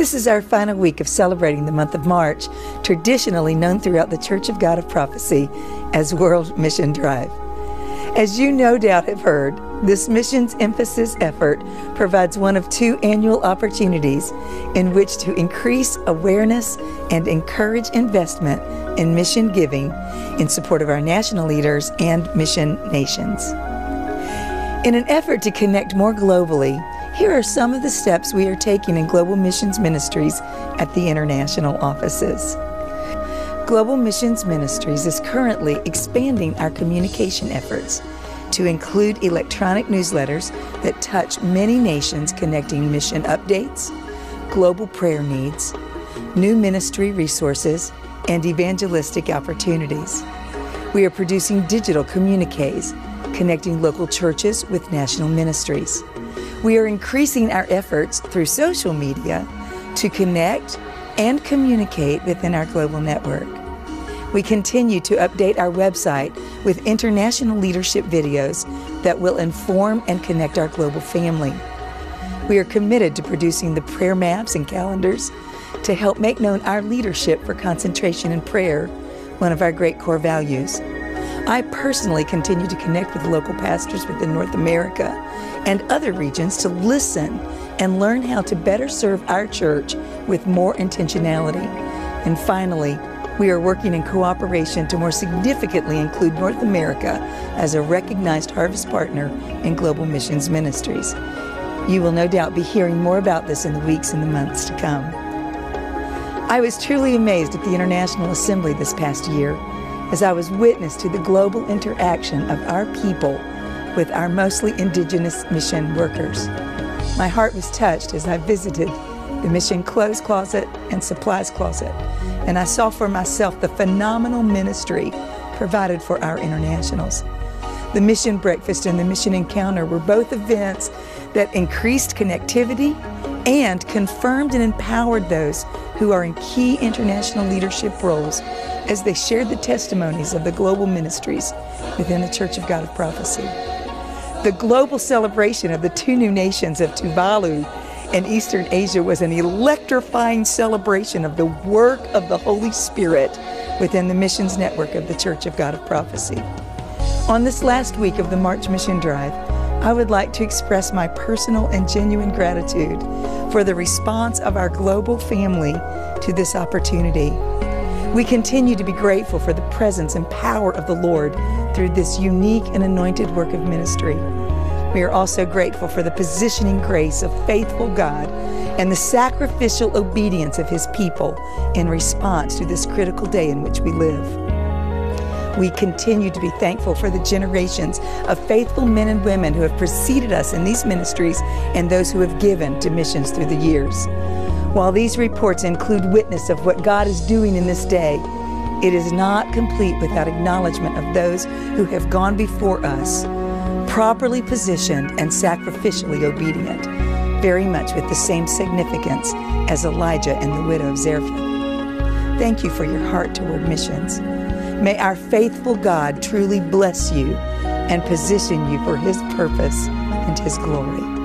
This is our final week of celebrating the month of March, traditionally known throughout the Church of God of Prophecy as World Mission Drive. As you no doubt have heard, this missions emphasis effort provides one of two annual opportunities in which to increase awareness and encourage investment in mission giving in support of our national leaders and mission nations. In an effort to connect more globally, here are some of the steps we are taking in Global Missions Ministries at the international offices. Global Missions Ministries is currently expanding our communication efforts to include electronic newsletters that touch many nations connecting mission updates, global prayer needs, new ministry resources, and evangelistic opportunities. We are producing digital communiques connecting local churches with national ministries. We are increasing our efforts through social media to connect and communicate within our global network. We continue to update our website with international leadership videos that will inform and connect our global family. We are committed to producing the prayer maps and calendars to help make known our leadership for concentration and prayer, one of our great core values. I personally continue to connect with local pastors within North America and other regions to listen and learn how to better serve our church with more intentionality. And finally, we are working in cooperation to more significantly include North America as a recognized harvest partner in global missions ministries. You will no doubt be hearing more about this in the weeks and the months to come. I was truly amazed at the International Assembly this past year as I was witness to the global interaction of our people with our mostly indigenous mission workers. My heart was touched as I visited the mission clothes closet and supplies closet, and I saw for myself the phenomenal ministry provided for our internationals. The mission breakfast and the mission encounter were both events that increased connectivity and confirmed and empowered those who are in key international leadership roles as they shared the testimonies of the global ministries within the Church of God of Prophecy. The global celebration of the two new nations of Tuvalu and Eastern Asia was an electrifying celebration of the work of the Holy Spirit within the missions network of the Church of God of Prophecy. On this last week of the March Mission Drive, I would like to express my personal and genuine gratitude for the response of our global family to this opportunity. We continue to be grateful for the presence and power of the Lord through this unique and anointed work of ministry. We are also grateful for the positioning grace of faithful God and the sacrificial obedience of His people in response to this critical day in which we live. We continue to be thankful for the generations of faithful men and women who have preceded us in these ministries and those who have given to missions through the years. While these reports include witness of what God is doing in this day, it is not complete without acknowledgement of those who have gone before us, properly positioned and sacrificially obedient, very much with the same significance as Elijah and the widow of Zarephath. Thank you for your heart toward missions. May our faithful God truly bless you and position you for His purpose and His glory.